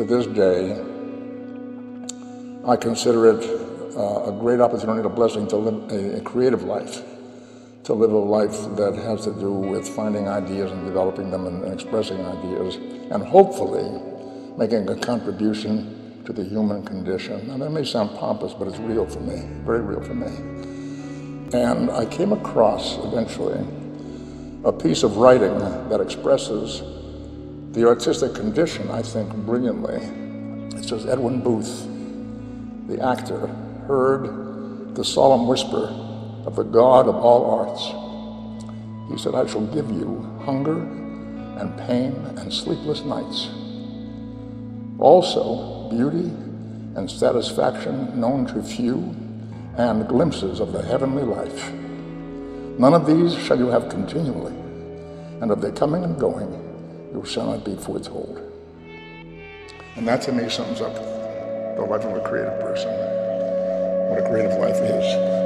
to this day, I consider it uh, a great opportunity, a blessing to live a, a creative life, to live a life that has to do with finding ideas and developing them and, and expressing ideas, and hopefully making a contribution to the human condition. Now, that may sound pompous, but it's real for me, very real for me. And I came across eventually a piece of writing that expresses the artistic condition, I think, brilliantly. It says Edwin Booth, the actor, heard the solemn whisper of the God of all arts. He said, I shall give you hunger and pain and sleepless nights. Also, beauty and satisfaction known to few and glimpses of the heavenly life. None of these shall you have continually, and of their coming and going you shall not be foretold. And that to me sums up the life of a creative person, what a creative life is.